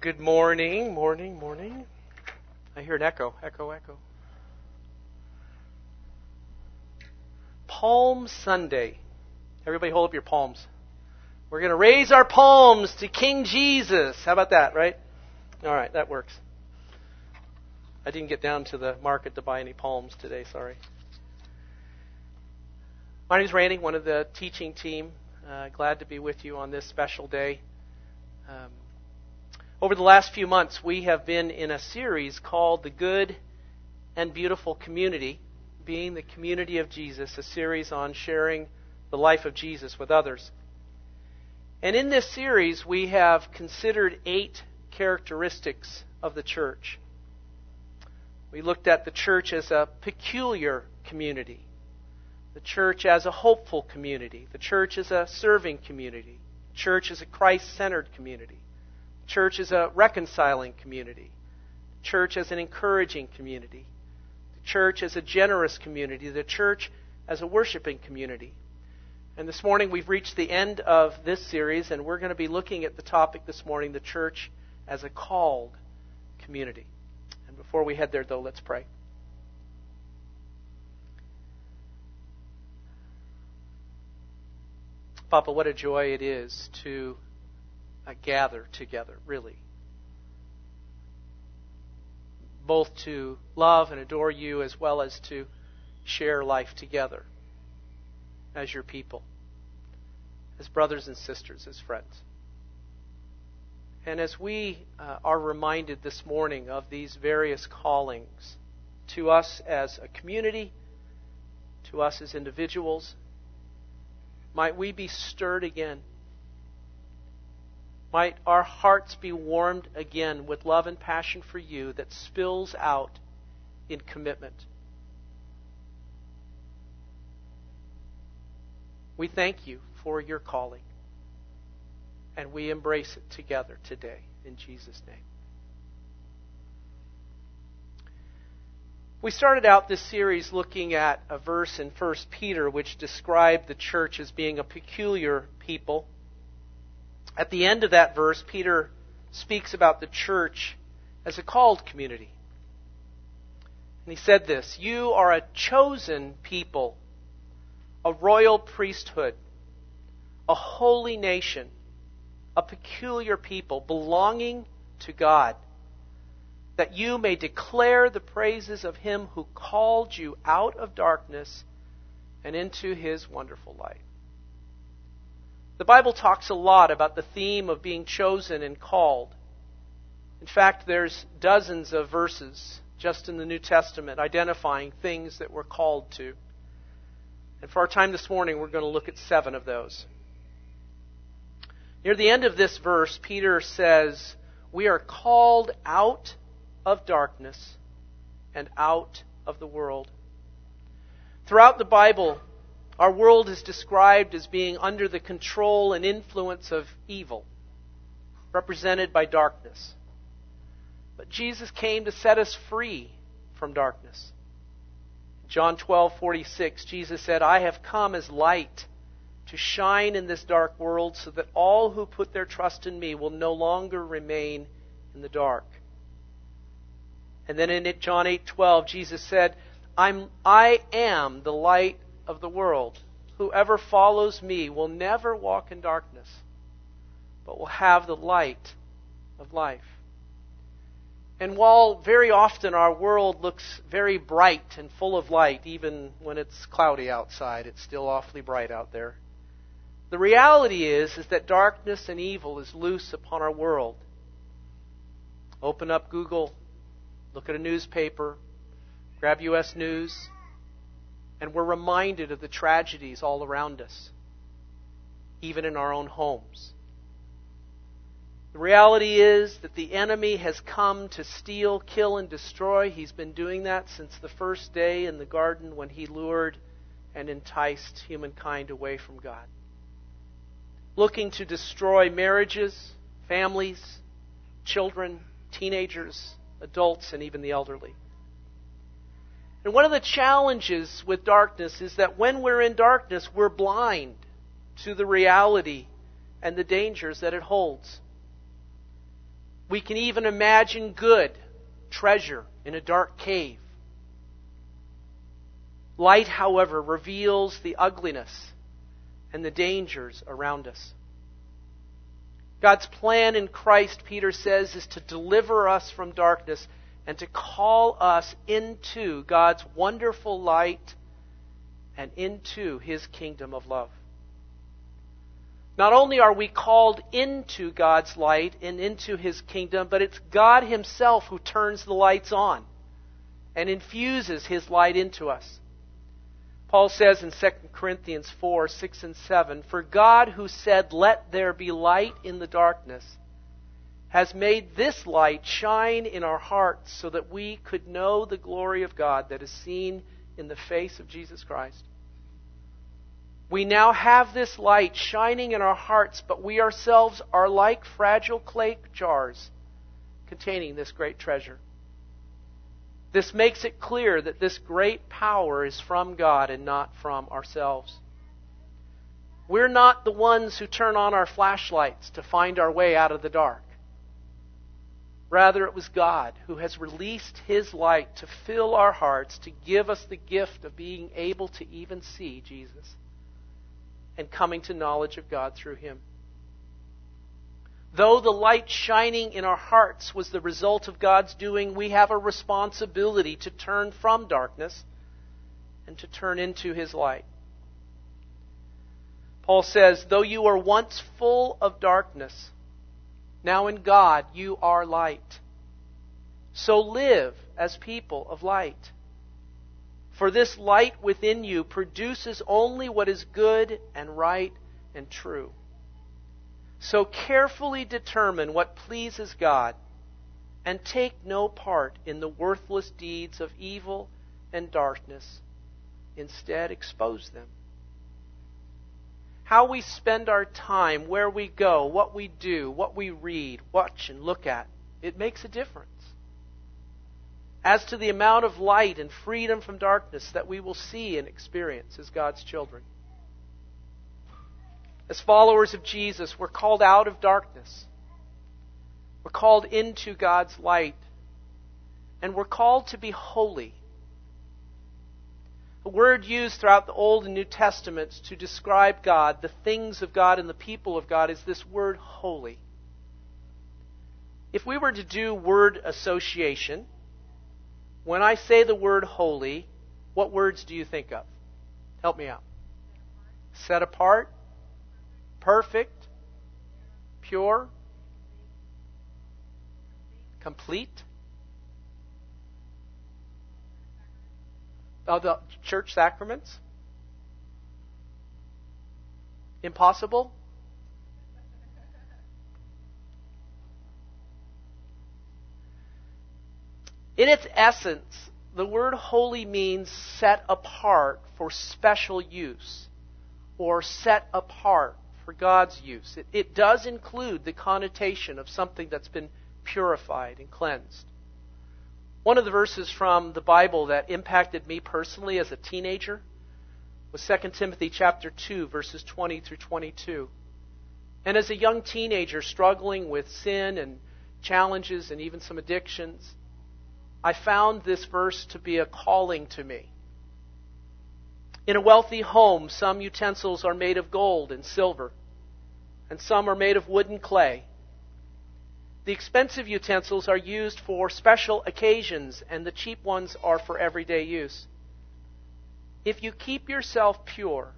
Good morning, morning, morning. I hear an echo, echo, echo. Palm Sunday. Everybody hold up your palms. We're going to raise our palms to King Jesus. How about that, right? All right, that works. I didn't get down to the market to buy any palms today, sorry. My name is Randy, one of the teaching team. Uh, glad to be with you on this special day. Um, over the last few months, we have been in a series called The Good and Beautiful Community, being the community of Jesus, a series on sharing the life of Jesus with others. And in this series, we have considered eight characteristics of the church. We looked at the church as a peculiar community, the church as a hopeful community, the church as a serving community, the church as a Christ centered community, church as a reconciling community, the church as an encouraging community, the church as a generous community, the church as a worshiping community. And this morning we've reached the end of this series, and we're going to be looking at the topic this morning the church as a called community. And before we head there, though, let's pray. Papa, what a joy it is to gather together, really. Both to love and adore you as well as to share life together as your people, as brothers and sisters, as friends. And as we uh, are reminded this morning of these various callings to us as a community, to us as individuals, might we be stirred again. Might our hearts be warmed again with love and passion for you that spills out in commitment. We thank you for your calling and we embrace it together today in Jesus' name. We started out this series looking at a verse in 1 Peter which described the church as being a peculiar people. At the end of that verse, Peter speaks about the church as a called community. And he said this You are a chosen people, a royal priesthood, a holy nation a peculiar people belonging to God, that you may declare the praises of him who called you out of darkness and into his wonderful light. The Bible talks a lot about the theme of being chosen and called. In fact, there's dozens of verses just in the New Testament identifying things that we're called to. And for our time this morning, we're going to look at seven of those. Near the end of this verse, Peter says, We are called out of darkness and out of the world. Throughout the Bible, our world is described as being under the control and influence of evil, represented by darkness. But Jesus came to set us free from darkness. John 12:46 Jesus said, "I have come as light to shine in this dark world so that all who put their trust in me will no longer remain in the dark. And then in John 8:12 Jesus said, I'm I am the light of the world. Whoever follows me will never walk in darkness, but will have the light of life. And while very often our world looks very bright and full of light, even when it's cloudy outside, it's still awfully bright out there. The reality is, is that darkness and evil is loose upon our world. Open up Google, look at a newspaper, grab U.S. News, and we're reminded of the tragedies all around us, even in our own homes. The reality is that the enemy has come to steal, kill, and destroy. He's been doing that since the first day in the garden when he lured and enticed humankind away from God looking to destroy marriages, families, children, teenagers, adults, and even the elderly. And one of the challenges with darkness is that when we're in darkness, we're blind to the reality and the dangers that it holds. We can even imagine good treasure in a dark cave. Light, however, reveals the ugliness and the dangers around us. God's plan in Christ, Peter says, is to deliver us from darkness and to call us into God's wonderful light and into his kingdom of love. Not only are we called into God's light and into his kingdom, but it's God himself who turns the lights on and infuses his light into us. Paul says in 2 Corinthians 4 6 and 7 For God, who said, Let there be light in the darkness, has made this light shine in our hearts so that we could know the glory of God that is seen in the face of Jesus Christ. We now have this light shining in our hearts, but we ourselves are like fragile clay jars containing this great treasure. This makes it clear that this great power is from God and not from ourselves. We're not the ones who turn on our flashlights to find our way out of the dark. Rather, it was God who has released His light to fill our hearts, to give us the gift of being able to even see Jesus and coming to knowledge of God through Him. Though the light shining in our hearts was the result of God's doing, we have a responsibility to turn from darkness and to turn into His light. Paul says, Though you were once full of darkness, now in God you are light. So live as people of light. For this light within you produces only what is good and right and true. So carefully determine what pleases God and take no part in the worthless deeds of evil and darkness. Instead, expose them. How we spend our time, where we go, what we do, what we read, watch, and look at, it makes a difference. As to the amount of light and freedom from darkness that we will see and experience as God's children. As followers of Jesus, we're called out of darkness. We're called into God's light. And we're called to be holy. A word used throughout the Old and New Testaments to describe God, the things of God, and the people of God is this word holy. If we were to do word association, when I say the word holy, what words do you think of? Help me out. Set apart, perfect, pure, complete. Oh, the church sacraments? Impossible? In its essence, the word holy means set apart for special use or set apart for God's use. It, it does include the connotation of something that's been purified and cleansed. One of the verses from the Bible that impacted me personally as a teenager was 2 Timothy chapter 2 verses 20 through 22. And as a young teenager struggling with sin and challenges and even some addictions, I found this verse to be a calling to me. In a wealthy home, some utensils are made of gold and silver, and some are made of wood and clay. The expensive utensils are used for special occasions, and the cheap ones are for everyday use. If you keep yourself pure,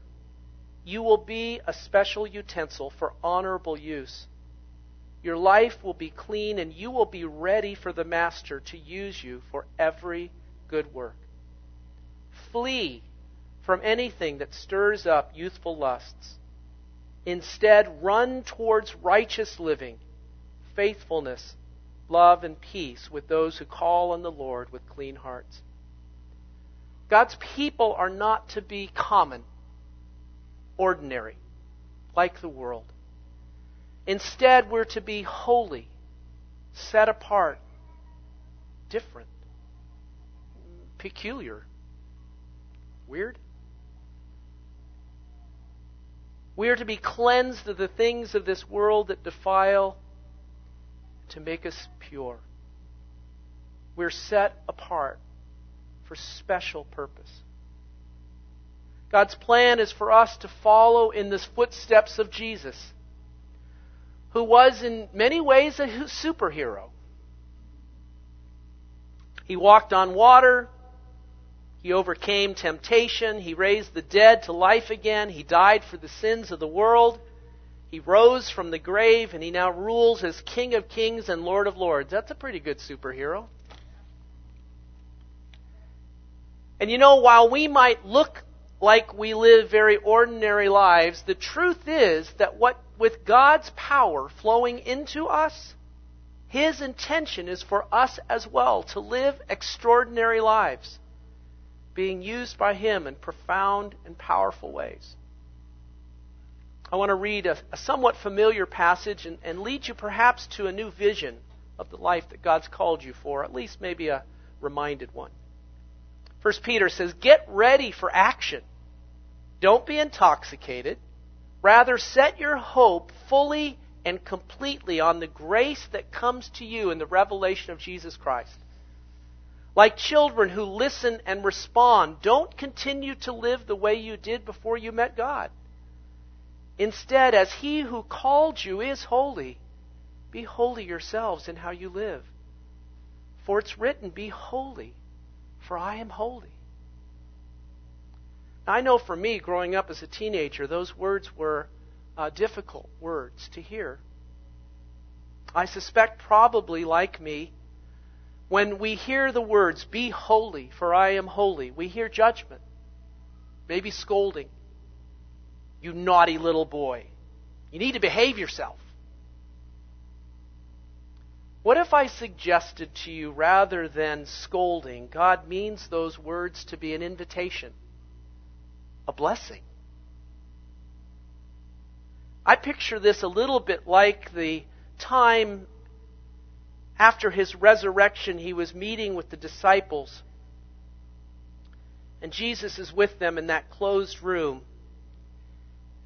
you will be a special utensil for honorable use. Your life will be clean, and you will be ready for the Master to use you for every good work. Flee from anything that stirs up youthful lusts. Instead, run towards righteous living, faithfulness, love, and peace with those who call on the Lord with clean hearts. God's people are not to be common, ordinary, like the world. Instead, we're to be holy, set apart, different, peculiar, weird. We are to be cleansed of the things of this world that defile, to make us pure. We're set apart for special purpose. God's plan is for us to follow in the footsteps of Jesus, who was in many ways a superhero. He walked on water. He overcame temptation. He raised the dead to life again. He died for the sins of the world. He rose from the grave and he now rules as King of Kings and Lord of Lords. That's a pretty good superhero. And you know, while we might look like we live very ordinary lives, the truth is that what, with God's power flowing into us, His intention is for us as well to live extraordinary lives, being used by Him in profound and powerful ways. I want to read a, a somewhat familiar passage and, and lead you perhaps to a new vision of the life that God's called you for, at least maybe a reminded one. First Peter says, Get ready for action. Don't be intoxicated. Rather, set your hope fully and completely on the grace that comes to you in the revelation of Jesus Christ. Like children who listen and respond, don't continue to live the way you did before you met God. Instead, as He who called you is holy, be holy yourselves in how you live. For it's written, Be holy, for I am holy. I know for me, growing up as a teenager, those words were uh, difficult words to hear. I suspect, probably like me, when we hear the words, Be holy, for I am holy, we hear judgment, maybe scolding. You naughty little boy. You need to behave yourself. What if I suggested to you, rather than scolding, God means those words to be an invitation? a blessing. I picture this a little bit like the time after his resurrection, he was meeting with the disciples. And Jesus is with them in that closed room.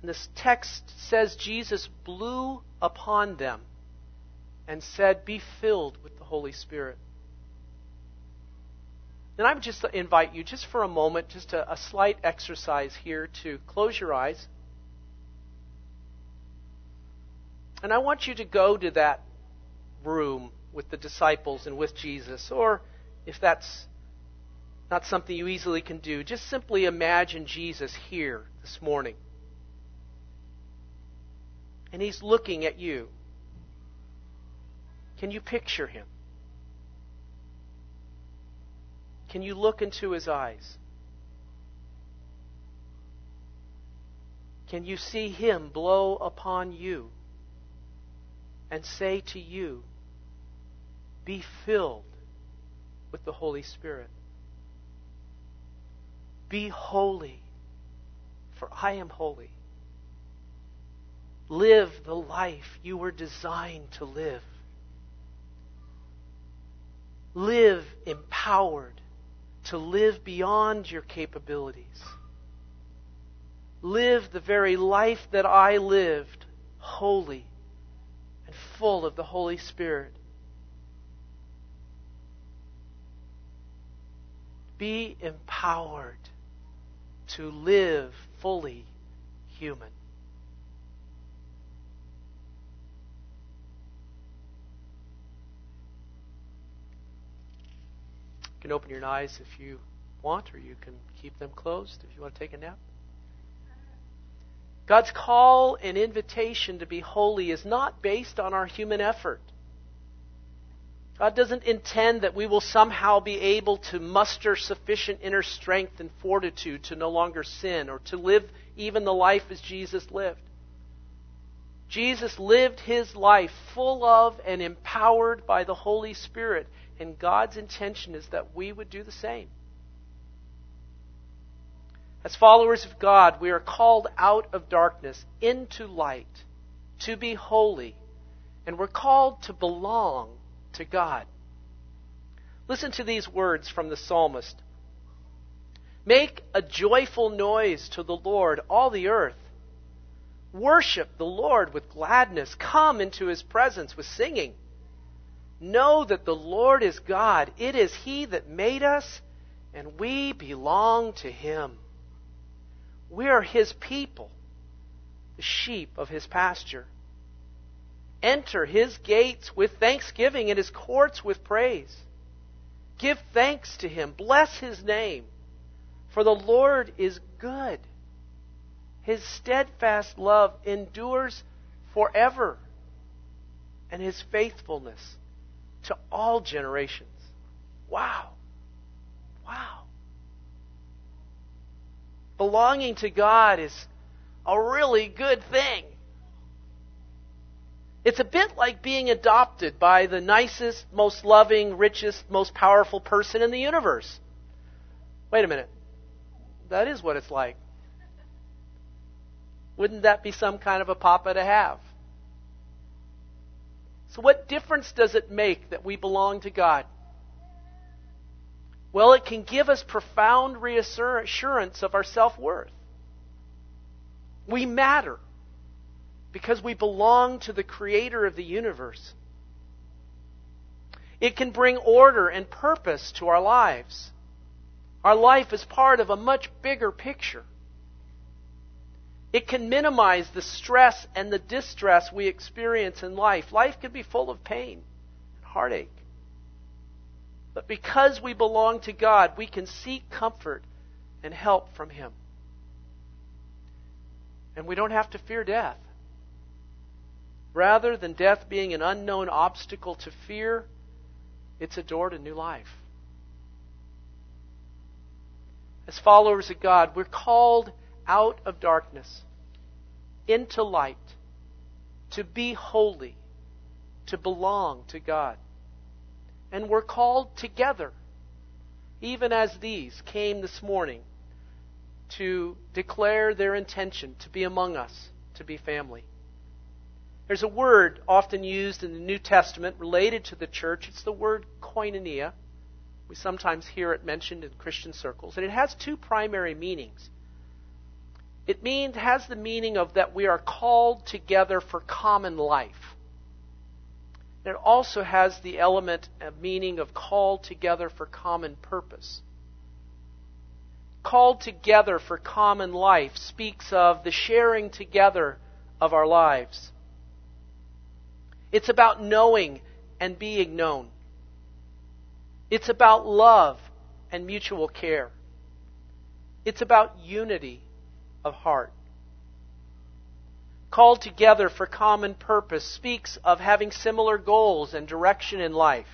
This text says Jesus blew upon them and said, Be filled with the Holy Spirit. And I would just invite you, just for a moment, just a, a slight exercise here to close your eyes. And I want you to go to that room with the disciples and with Jesus. Or if that's not something you easily can do, just simply imagine Jesus here this morning. And he's looking at you. Can you picture him? Can you look into his eyes? Can you see him blow upon you and say to you, Be filled with the Holy Spirit? Be holy, for I am holy. Live the life you were designed to live. Live empowered to live beyond your capabilities. Live the very life that I lived, holy and full of the Holy Spirit. Be empowered to live fully human. Can open your eyes if you want, or you can keep them closed if you want to take a nap. God's call and invitation to be holy is not based on our human effort. God doesn't intend that we will somehow be able to muster sufficient inner strength and fortitude to no longer sin or to live even the life as Jesus lived. Jesus lived his life full of and empowered by the Holy Spirit. And God's intention is that we would do the same. As followers of God, we are called out of darkness into light to be holy, and we're called to belong to God. Listen to these words from the psalmist Make a joyful noise to the Lord, all the earth. Worship the Lord with gladness. Come into his presence with singing. Know that the Lord is God. It is He that made us, and we belong to Him. We are His people, the sheep of His pasture. Enter His gates with thanksgiving and His courts with praise. Give thanks to Him. Bless His name. For the Lord is good. His steadfast love endures forever, and His faithfulness to all generations. Wow. Wow. Belonging to God is a really good thing. It's a bit like being adopted by the nicest, most loving, richest, most powerful person in the universe. Wait a minute. That is what it's like. Wouldn't that be some kind of a papa to have? So, what difference does it make that we belong to God? Well, it can give us profound reassurance of our self worth. We matter because we belong to the Creator of the universe. It can bring order and purpose to our lives. Our life is part of a much bigger picture. It can minimize the stress and the distress we experience in life. Life can be full of pain and heartache. But because we belong to God, we can seek comfort and help from Him. And we don't have to fear death. Rather than death being an unknown obstacle to fear, it's a door to new life. As followers of God, we're called out of darkness into light, to be holy, to belong to God. And we're called together, even as these came this morning to declare their intention to be among us, to be family. There's a word often used in the New Testament related to the church. It's the word koinonia. We sometimes hear it mentioned in Christian circles. And it has two primary meanings. It means has the meaning of that we are called together for common life. It also has the element of meaning of called together for common purpose. Called together for common life speaks of the sharing together of our lives. It's about knowing and being known. It's about love and mutual care. It's about unity of heart. Called together for common purpose speaks of having similar goals and direction in life.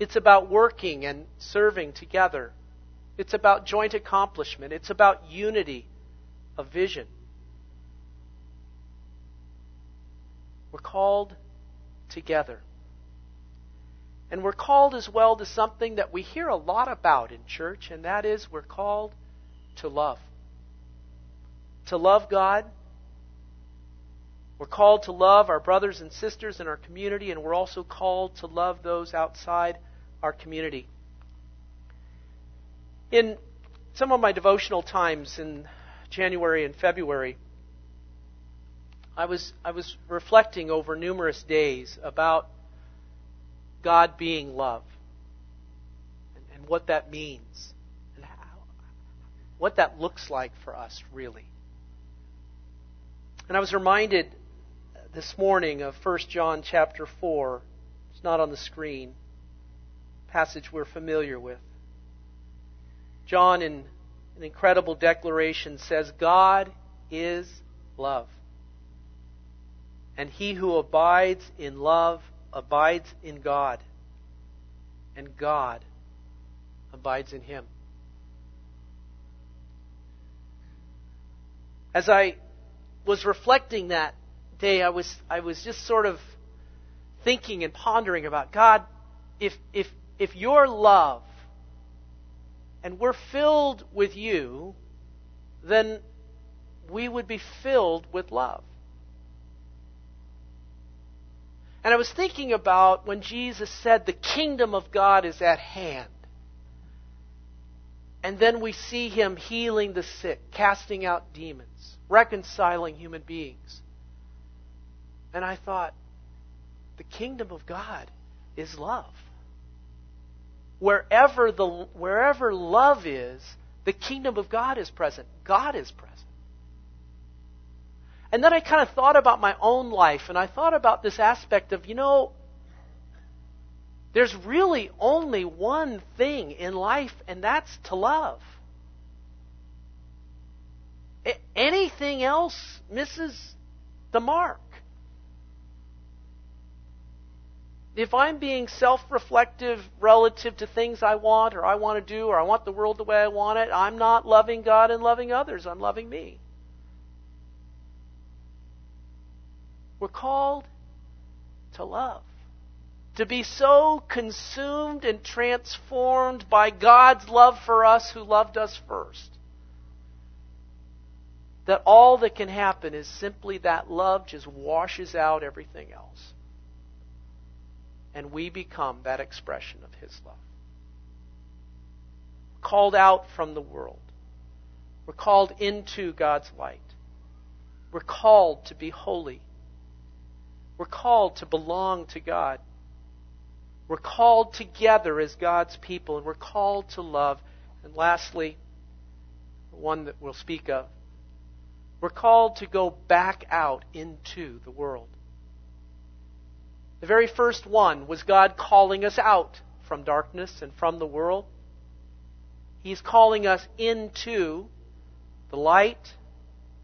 It's about working and serving together. It's about joint accomplishment. It's about unity of vision. We're called together. And we're called as well to something that we hear a lot about in church, and that is we're called to love to love God. We're called to love our brothers and sisters in our community, and we're also called to love those outside our community. In some of my devotional times in January and February, I was, I was reflecting over numerous days about God being love and, and what that means and how, what that looks like for us, really. And I was reminded this morning of 1 John chapter 4. It's not on the screen. Passage we're familiar with. John, in an incredible declaration, says, God is love. And he who abides in love abides in God, and God abides in him. As I was reflecting that day, I was, I was just sort of thinking and pondering about God, if, if, if your love and we're filled with you, then we would be filled with love. And I was thinking about when Jesus said, The kingdom of God is at hand. And then we see him healing the sick, casting out demons, reconciling human beings. And I thought, the kingdom of God is love. Wherever the wherever love is, the kingdom of God is present. God is present. And then I kind of thought about my own life and I thought about this aspect of, you know, there's really only one thing in life, and that's to love. Anything else misses the mark. If I'm being self reflective relative to things I want or I want to do or I want the world the way I want it, I'm not loving God and loving others. I'm loving me. We're called to love. To be so consumed and transformed by God's love for us who loved us first. That all that can happen is simply that love just washes out everything else. And we become that expression of His love. Called out from the world. We're called into God's light. We're called to be holy we're called to belong to God. We're called together as God's people, and we're called to love. And lastly, the one that we'll speak of, we're called to go back out into the world. The very first one was God calling us out from darkness and from the world. He's calling us into the light,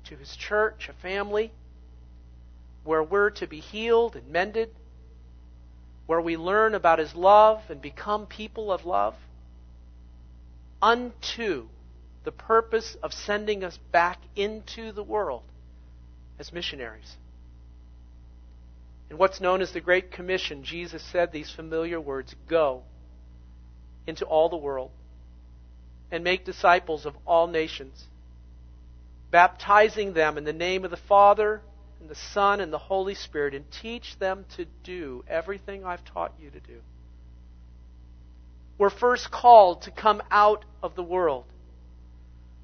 to His church, a family where we're to be healed and mended, where we learn about His love and become people of love, unto the purpose of sending us back into the world as missionaries. In what's known as the Great Commission, Jesus said these familiar words Go into all the world and make disciples of all nations, baptizing them in the name of the Father and the Son and the Holy Spirit and teach them to do everything I've taught you to do. We're first called to come out of the world.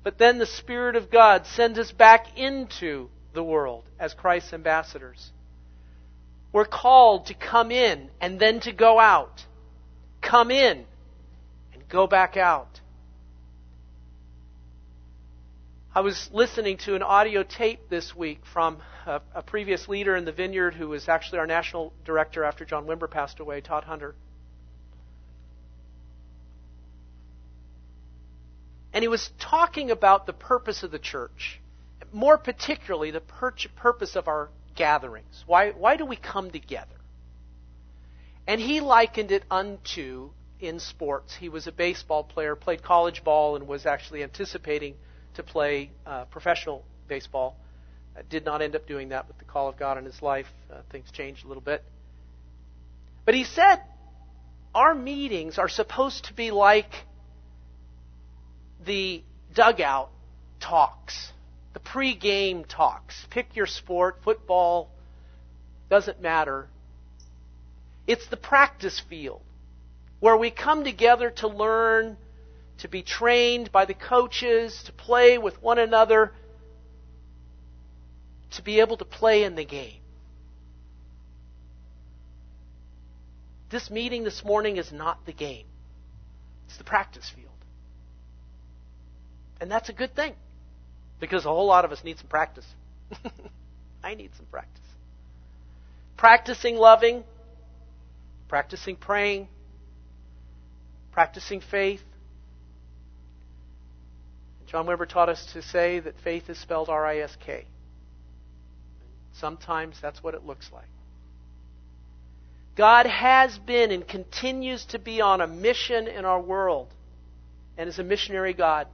But then the Spirit of God sends us back into the world as Christ's ambassadors. We're called to come in and then to go out. Come in and go back out. I was listening to an audio tape this week from a, a, previous leader in the vineyard who was actually our national director after John Wimber passed away, Todd Hunter. And he was talking about the purpose of the church, more particularly the purpose of our gatherings. Why, why do we come together? And he likened it unto in sports. He was a baseball player, played college ball, and was actually anticipating to play uh, professional baseball. Did not end up doing that with the call of God in his life. Uh, things changed a little bit. But he said, our meetings are supposed to be like the dugout talks, the pre-game talks. Pick your sport, football, doesn't matter. It's the practice field where we come together to learn to be trained by the coaches, to play with one another, to be able to play in the game. This meeting this morning is not the game, it's the practice field. And that's a good thing because a whole lot of us need some practice. I need some practice. Practicing loving, practicing praying, practicing faith, John Wimber taught us to say that faith is spelled R I S K. Sometimes that's what it looks like. God has been and continues to be on a mission in our world and is a missionary God.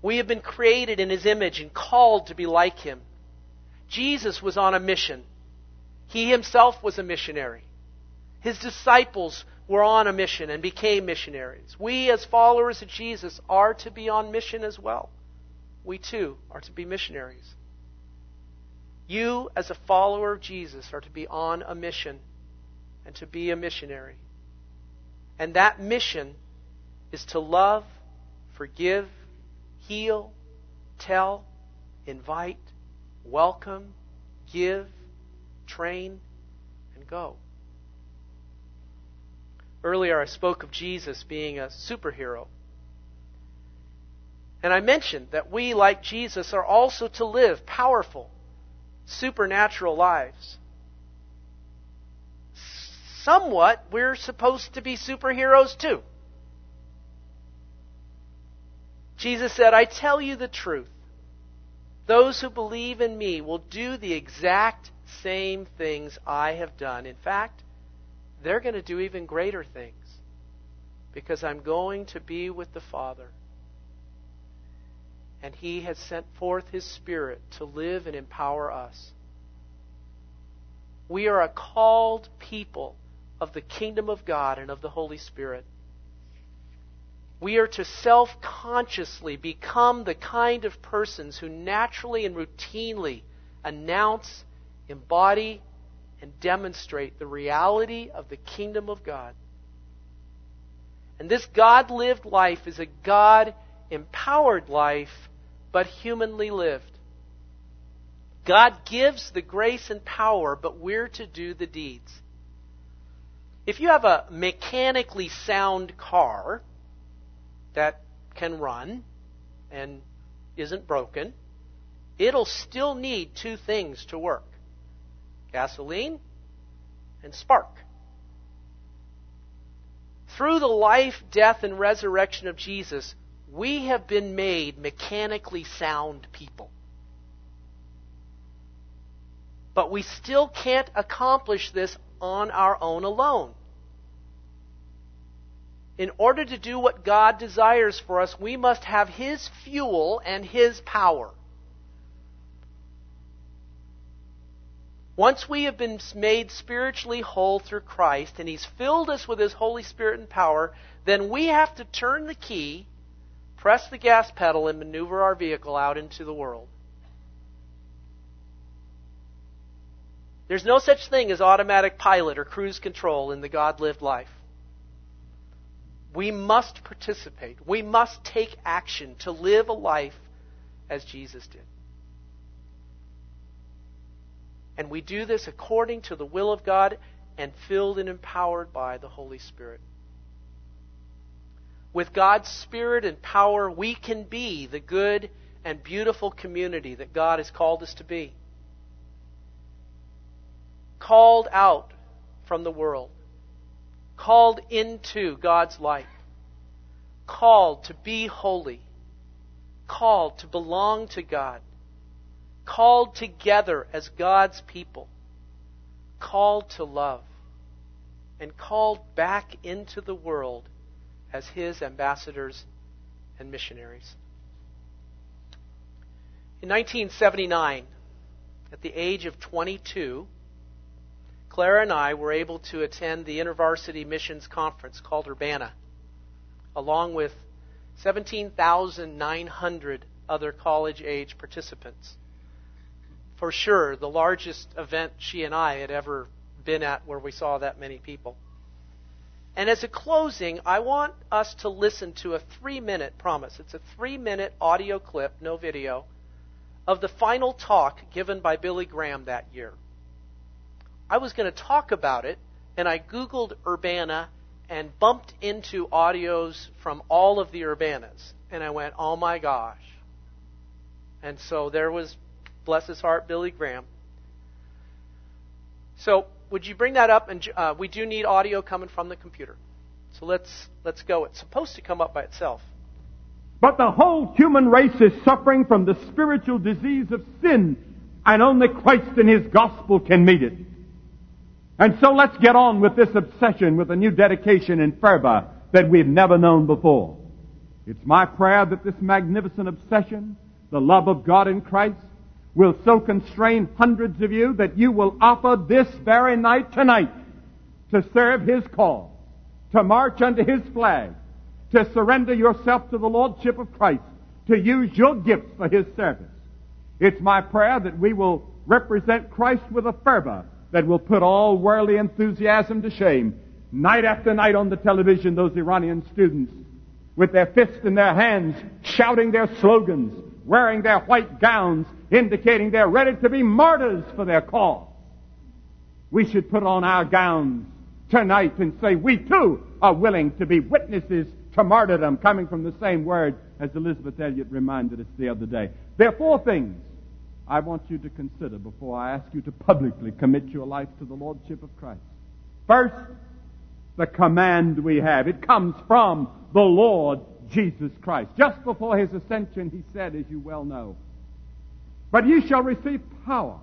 We have been created in His image and called to be like Him. Jesus was on a mission. He Himself was a missionary. His disciples were on a mission and became missionaries. We, as followers of Jesus, are to be on mission as well. We too are to be missionaries. You, as a follower of Jesus, are to be on a mission and to be a missionary. And that mission is to love, forgive, heal, tell, invite, welcome, give, train, and go. Earlier, I spoke of Jesus being a superhero. And I mentioned that we, like Jesus, are also to live powerful, supernatural lives. Somewhat, we're supposed to be superheroes too. Jesus said, I tell you the truth. Those who believe in me will do the exact same things I have done. In fact, they're going to do even greater things because I'm going to be with the Father. And He has sent forth His Spirit to live and empower us. We are a called people of the kingdom of God and of the Holy Spirit. We are to self consciously become the kind of persons who naturally and routinely announce, embody, and demonstrate the reality of the kingdom of God. And this God lived life is a God empowered life, but humanly lived. God gives the grace and power, but we're to do the deeds. If you have a mechanically sound car that can run and isn't broken, it'll still need two things to work gasoline and spark. Through the life, death, and resurrection of Jesus, we have been made mechanically sound people. But we still can't accomplish this on our own alone. In order to do what God desires for us, we must have His fuel and His power. Once we have been made spiritually whole through Christ and He's filled us with His Holy Spirit and power, then we have to turn the key, press the gas pedal, and maneuver our vehicle out into the world. There's no such thing as automatic pilot or cruise control in the God lived life. We must participate. We must take action to live a life as Jesus did. And we do this according to the will of God and filled and empowered by the Holy Spirit. With God's Spirit and power, we can be the good and beautiful community that God has called us to be. Called out from the world, called into God's light, called to be holy, called to belong to God called together as God's people, called to love, and called back into the world as His ambassadors and missionaries. In 1979, at the age of 22, Clara and I were able to attend the InterVarsity Missions Conference called Urbana, along with 17,900 other college age participants for sure the largest event she and I had ever been at where we saw that many people. And as a closing, I want us to listen to a three minute promise. It's a three minute audio clip, no video, of the final talk given by Billy Graham that year. I was going to talk about it, and I Googled Urbana and bumped into audios from all of the Urbanas. And I went, oh my gosh. And so there was bless his heart, Billy Graham. So, would you bring that up? And uh, we do need audio coming from the computer. So let's let's go. It's supposed to come up by itself. But the whole human race is suffering from the spiritual disease of sin, and only Christ and His gospel can meet it. And so let's get on with this obsession with a new dedication and fervor that we've never known before. It's my prayer that this magnificent obsession, the love of God in Christ, will so constrain hundreds of you that you will offer this very night tonight to serve His cause, to march under His flag, to surrender yourself to the Lordship of Christ, to use your gifts for His service. It's my prayer that we will represent Christ with a fervor that will put all worldly enthusiasm to shame. Night after night on the television, those Iranian students, with their fists in their hands, shouting their slogans, wearing their white gowns, indicating they're ready to be martyrs for their cause. We should put on our gowns, tonight and say, we too are willing to be witnesses to martyrdom, coming from the same word as Elisabeth Elliot reminded us the other day. There are four things I want you to consider before I ask you to publicly commit your life to the Lordship of Christ. First, the command we have. It comes from the Lord Jesus Christ. Just before his ascension, he said, as you well know, But ye shall receive power.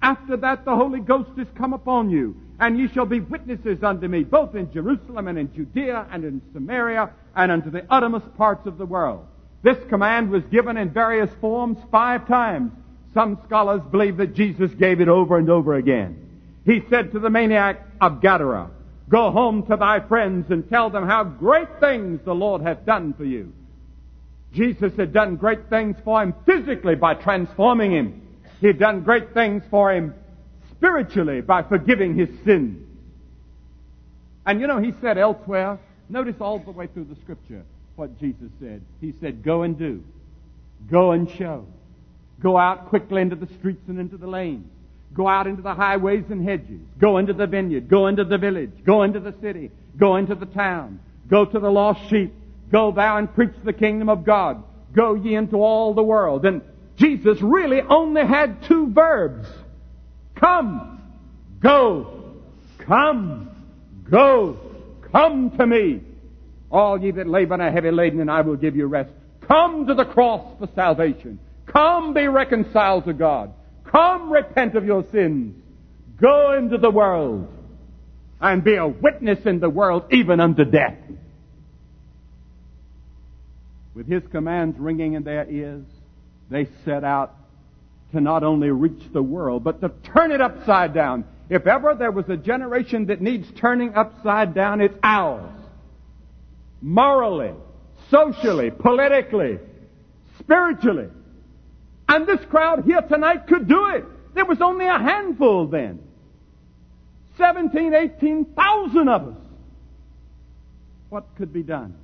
After that, the Holy Ghost is come upon you, and ye shall be witnesses unto me, both in Jerusalem and in Judea and in Samaria and unto the uttermost parts of the world. This command was given in various forms five times. Some scholars believe that Jesus gave it over and over again. He said to the maniac of Gadara, Go home to thy friends and tell them how great things the Lord hath done for you. Jesus had done great things for him physically by transforming him. He had done great things for him spiritually by forgiving his sins. And you know, he said elsewhere, notice all the way through the scripture what Jesus said. He said, Go and do. Go and show. Go out quickly into the streets and into the lanes. Go out into the highways and hedges. Go into the vineyard. Go into the village. Go into the city. Go into the town. Go to the lost sheep. Go thou and preach the kingdom of God. Go ye into all the world. And Jesus really only had two verbs. Come. Go. Come. Go. Come to me. All ye that labor and are heavy laden, and I will give you rest. Come to the cross for salvation. Come be reconciled to God. Come repent of your sins. Go into the world and be a witness in the world even unto death. With his commands ringing in their ears, they set out to not only reach the world, but to turn it upside down. If ever there was a generation that needs turning upside down, it's ours. Morally, socially, politically, spiritually. And this crowd here tonight could do it. There was only a handful then. 17, 18,000 of us. What could be done?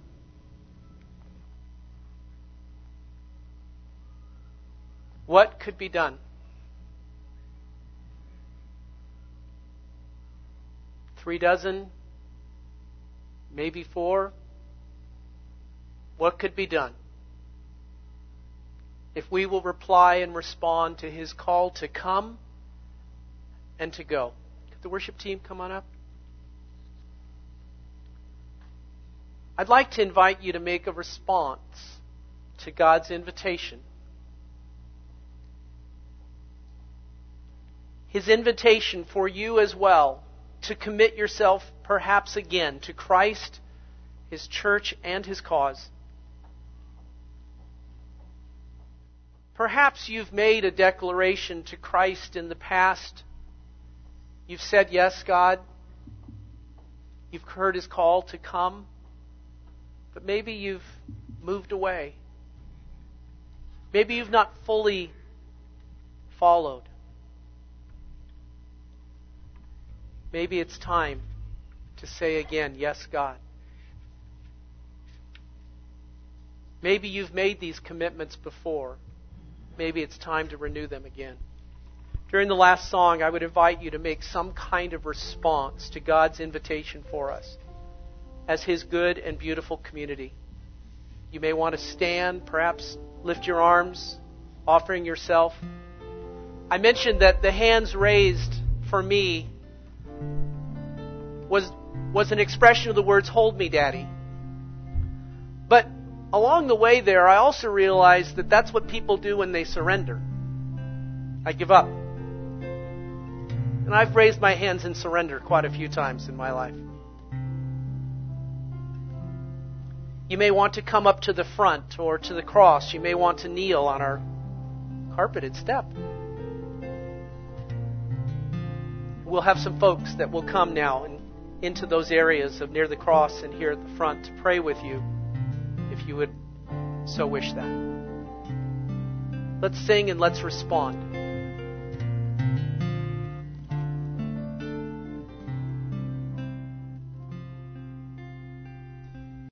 What could be done? Three dozen, maybe four. What could be done? if we will reply and respond to his call to come and to go. Could the worship team come on up? I'd like to invite you to make a response to God's invitation. His invitation for you as well to commit yourself perhaps again to Christ, His church, and His cause. Perhaps you've made a declaration to Christ in the past. You've said, Yes, God. You've heard his call to come. But maybe you've moved away. Maybe you've not fully followed. Maybe it's time to say again, Yes, God. Maybe you've made these commitments before maybe it's time to renew them again. During the last song, I would invite you to make some kind of response to God's invitation for us as His good and beautiful community. You may want to stand, perhaps lift your arms, offering yourself. I mentioned that the hands raised for me was, was an expression of the words, Hold me, Daddy. But along the way there, I also realized that that's what people do when they surrender. I give up. And I've raised my hands in surrender quite a few times in my life. You may want to come up to the front or to the cross. You may want to kneel on our carpeted step. We'll have some folks that will come now and into those areas of near the cross and here at the front to pray with you if you would so wish that. Let's sing and let's respond.